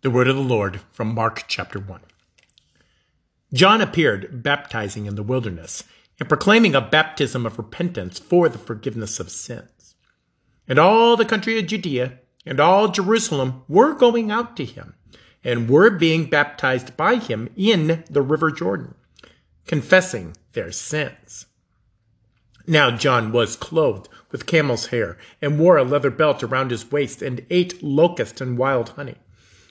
The word of the Lord from Mark chapter 1. John appeared baptizing in the wilderness and proclaiming a baptism of repentance for the forgiveness of sins. And all the country of Judea and all Jerusalem were going out to him and were being baptized by him in the river Jordan, confessing their sins. Now John was clothed with camel's hair and wore a leather belt around his waist and ate locust and wild honey.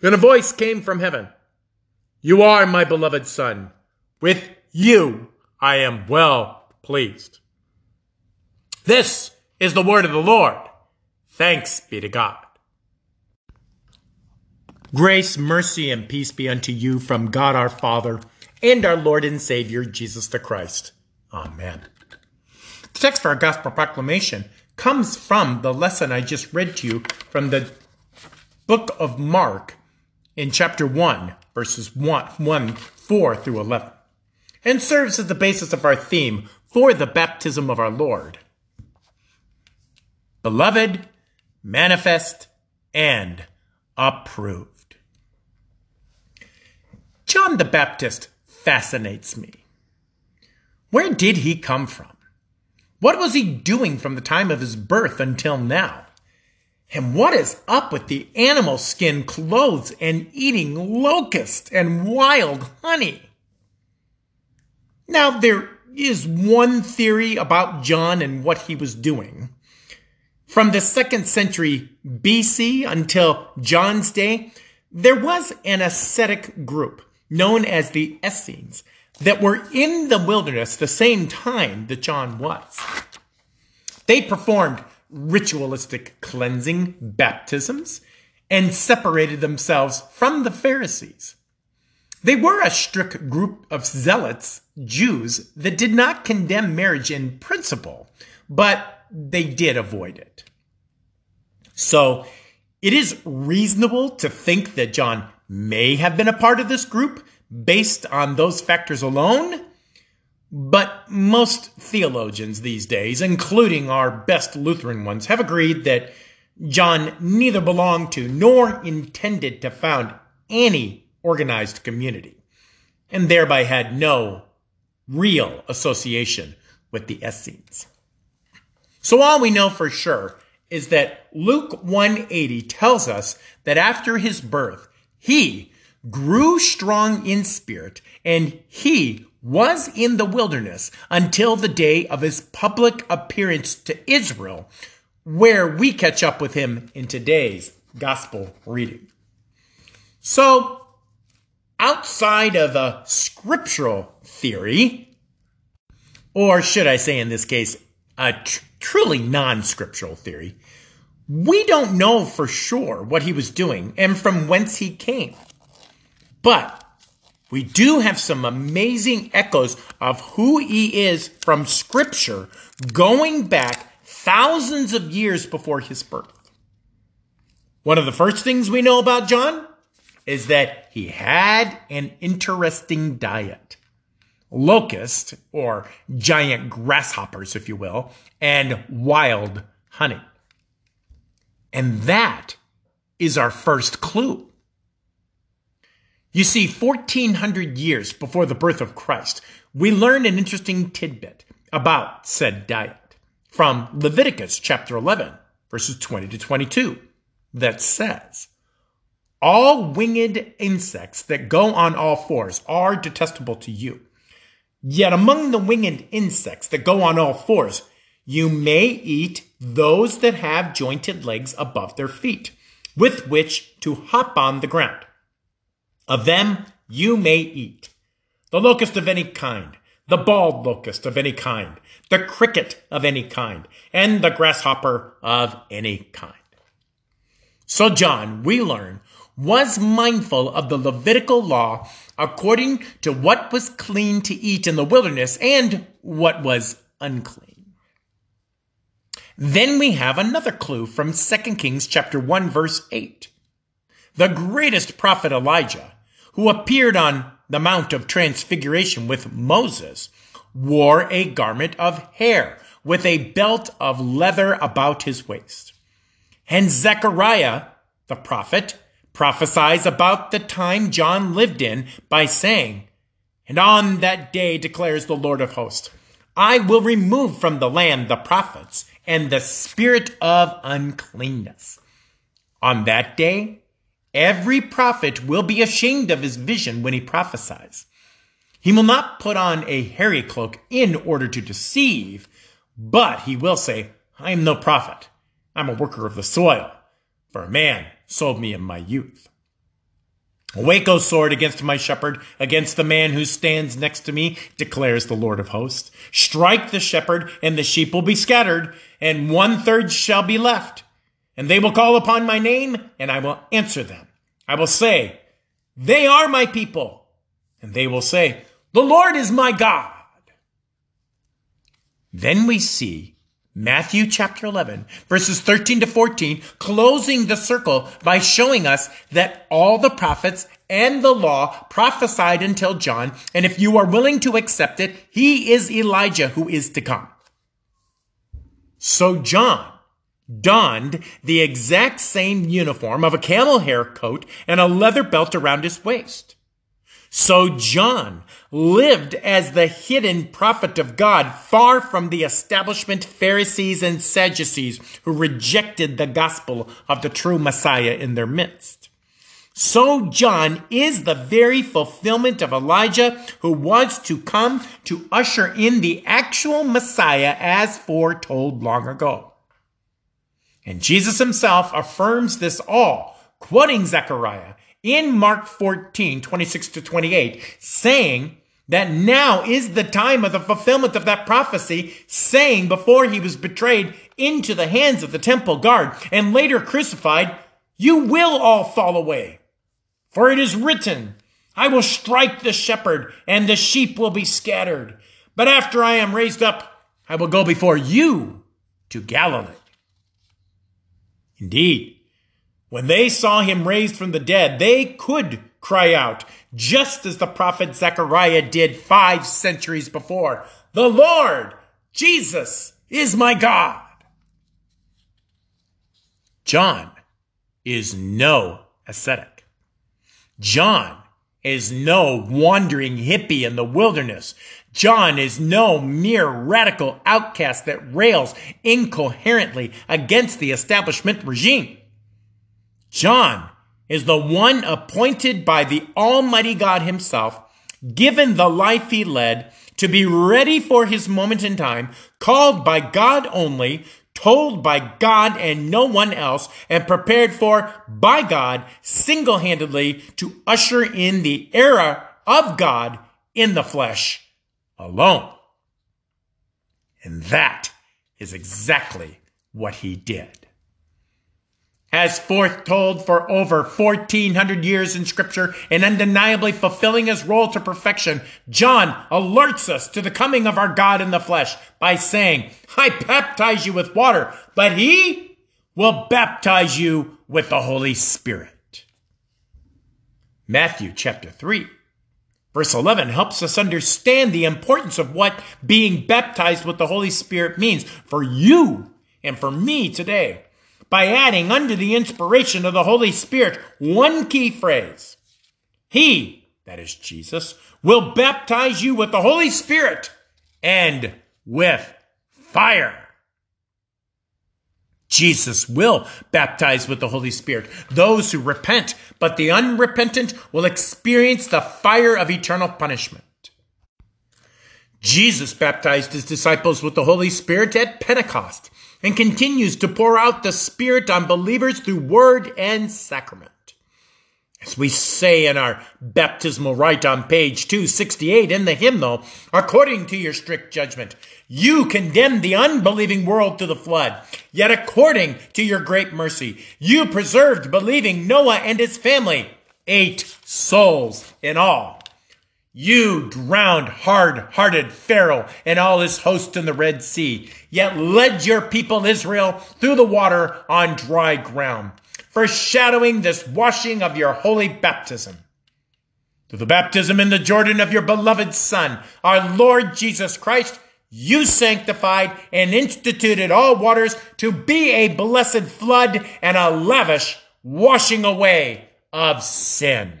Then a voice came from heaven You are my beloved Son. With you I am well pleased. This is the word of the Lord. Thanks be to God. Grace, mercy, and peace be unto you from God our Father and our Lord and Savior Jesus the Christ. Amen. The text for our gospel proclamation comes from the lesson I just read to you from the book of Mark in chapter 1, verses 1, 1 4 through 11, and serves as the basis of our theme for the baptism of our Lord. Beloved, manifest, and approved. John the Baptist fascinates me. Where did he come from? What was he doing from the time of his birth until now? And what is up with the animal skin clothes and eating locust and wild honey? Now, there is one theory about John and what he was doing. From the second century BC until John's day, there was an ascetic group known as the Essenes that were in the wilderness the same time that John was. They performed ritualistic cleansing baptisms and separated themselves from the Pharisees. They were a strict group of zealots, Jews, that did not condemn marriage in principle, but they did avoid it. So it is reasonable to think that John may have been a part of this group based on those factors alone. But most theologians these days, including our best Lutheran ones, have agreed that John neither belonged to nor intended to found any organized community, and thereby had no real association with the Essenes. So all we know for sure is that Luke 180 tells us that after his birth, he grew strong in spirit, and he was in the wilderness until the day of his public appearance to Israel, where we catch up with him in today's gospel reading. So, outside of a scriptural theory, or should I say in this case, a tr- truly non scriptural theory, we don't know for sure what he was doing and from whence he came. But we do have some amazing echoes of who he is from scripture going back thousands of years before his birth. One of the first things we know about John is that he had an interesting diet. Locust, or giant grasshoppers, if you will, and wild honey. And that is our first clue. You see, 1400 years before the birth of Christ, we learn an interesting tidbit about said diet from Leviticus chapter 11, verses 20 to 22, that says, All winged insects that go on all fours are detestable to you. Yet among the winged insects that go on all fours, you may eat those that have jointed legs above their feet, with which to hop on the ground. Of them you may eat the locust of any kind, the bald locust of any kind, the cricket of any kind, and the grasshopper of any kind. So, John, we learn, was mindful of the Levitical law according to what was clean to eat in the wilderness and what was unclean. Then we have another clue from 2 Kings chapter 1 verse 8. The greatest prophet Elijah, who appeared on the Mount of Transfiguration with Moses, wore a garment of hair with a belt of leather about his waist. And Zechariah, the prophet, prophesies about the time John lived in by saying, And on that day declares the Lord of hosts, I will remove from the land the prophets and the spirit of uncleanness. On that day, every prophet will be ashamed of his vision when he prophesies. He will not put on a hairy cloak in order to deceive, but he will say, I am no prophet. I'm a worker of the soil. For a man sold me in my youth. Awake, O sword, against my shepherd, against the man who stands next to me, declares the Lord of hosts. Strike the shepherd, and the sheep will be scattered, and one third shall be left. And they will call upon my name, and I will answer them. I will say, They are my people. And they will say, The Lord is my God. Then we see Matthew chapter 11, verses 13 to 14, closing the circle by showing us that all the prophets and the law prophesied until John, and if you are willing to accept it, he is Elijah who is to come. So John donned the exact same uniform of a camel hair coat and a leather belt around his waist. So John lived as the hidden prophet of God, far from the establishment Pharisees and Sadducees who rejected the gospel of the true Messiah in their midst. So John is the very fulfillment of Elijah who was to come to usher in the actual Messiah as foretold long ago. And Jesus himself affirms this all, quoting Zechariah in Mark 14, 26 to 28, saying that now is the time of the fulfillment of that prophecy, saying before he was betrayed into the hands of the temple guard and later crucified, you will all fall away. For it is written, I will strike the shepherd and the sheep will be scattered. But after I am raised up, I will go before you to Galilee. Indeed, when they saw him raised from the dead, they could cry out, just as the prophet Zechariah did five centuries before, The Lord, Jesus, is my God. John is no ascetic. John is no wandering hippie in the wilderness. John is no mere radical outcast that rails incoherently against the establishment regime. John is the one appointed by the Almighty God Himself, given the life He led, to be ready for His moment in time, called by God only, told by God and no one else, and prepared for by God single handedly to usher in the era of God in the flesh alone. And that is exactly what he did as foretold for over 1400 years in scripture and undeniably fulfilling his role to perfection, John alerts us to the coming of our God in the flesh by saying, I baptize you with water, but he will baptize you with the Holy Spirit. Matthew chapter 3. Verse 11 helps us understand the importance of what being baptized with the Holy Spirit means for you and for me today by adding under the inspiration of the Holy Spirit one key phrase. He, that is Jesus, will baptize you with the Holy Spirit and with fire. Jesus will baptize with the Holy Spirit those who repent, but the unrepentant will experience the fire of eternal punishment. Jesus baptized his disciples with the Holy Spirit at Pentecost and continues to pour out the Spirit on believers through word and sacrament. As we say in our baptismal rite on page 268 in the hymnal, according to your strict judgment, you condemned the unbelieving world to the flood. Yet according to your great mercy, you preserved believing Noah and his family, eight souls in all. You drowned hard-hearted Pharaoh and all his host in the Red Sea, yet led your people Israel through the water on dry ground foreshadowing this washing of your holy baptism. Through the baptism in the Jordan of your beloved Son, our Lord Jesus Christ, you sanctified and instituted all waters to be a blessed flood and a lavish washing away of sin.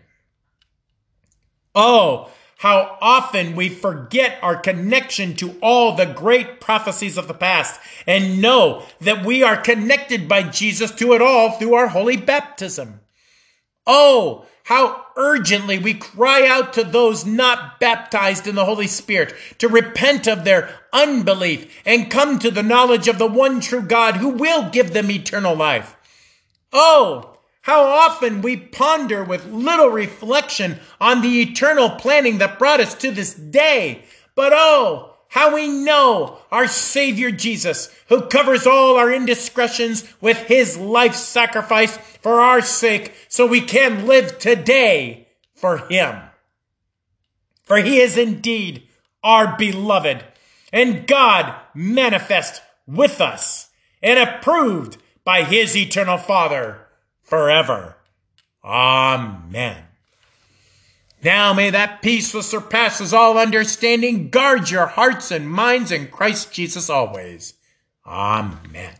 Oh, how often we forget our connection to all the great prophecies of the past and know that we are connected by Jesus to it all through our holy baptism. Oh, how urgently we cry out to those not baptized in the Holy Spirit to repent of their unbelief and come to the knowledge of the one true God who will give them eternal life. Oh, how often we ponder with little reflection on the eternal planning that brought us to this day. But oh, how we know our Savior Jesus, who covers all our indiscretions with his life sacrifice for our sake, so we can live today for him. For he is indeed our beloved, and God manifest with us, and approved by his eternal Father forever. Amen. Now may that peace which surpasses all understanding guard your hearts and minds in Christ Jesus always. Amen.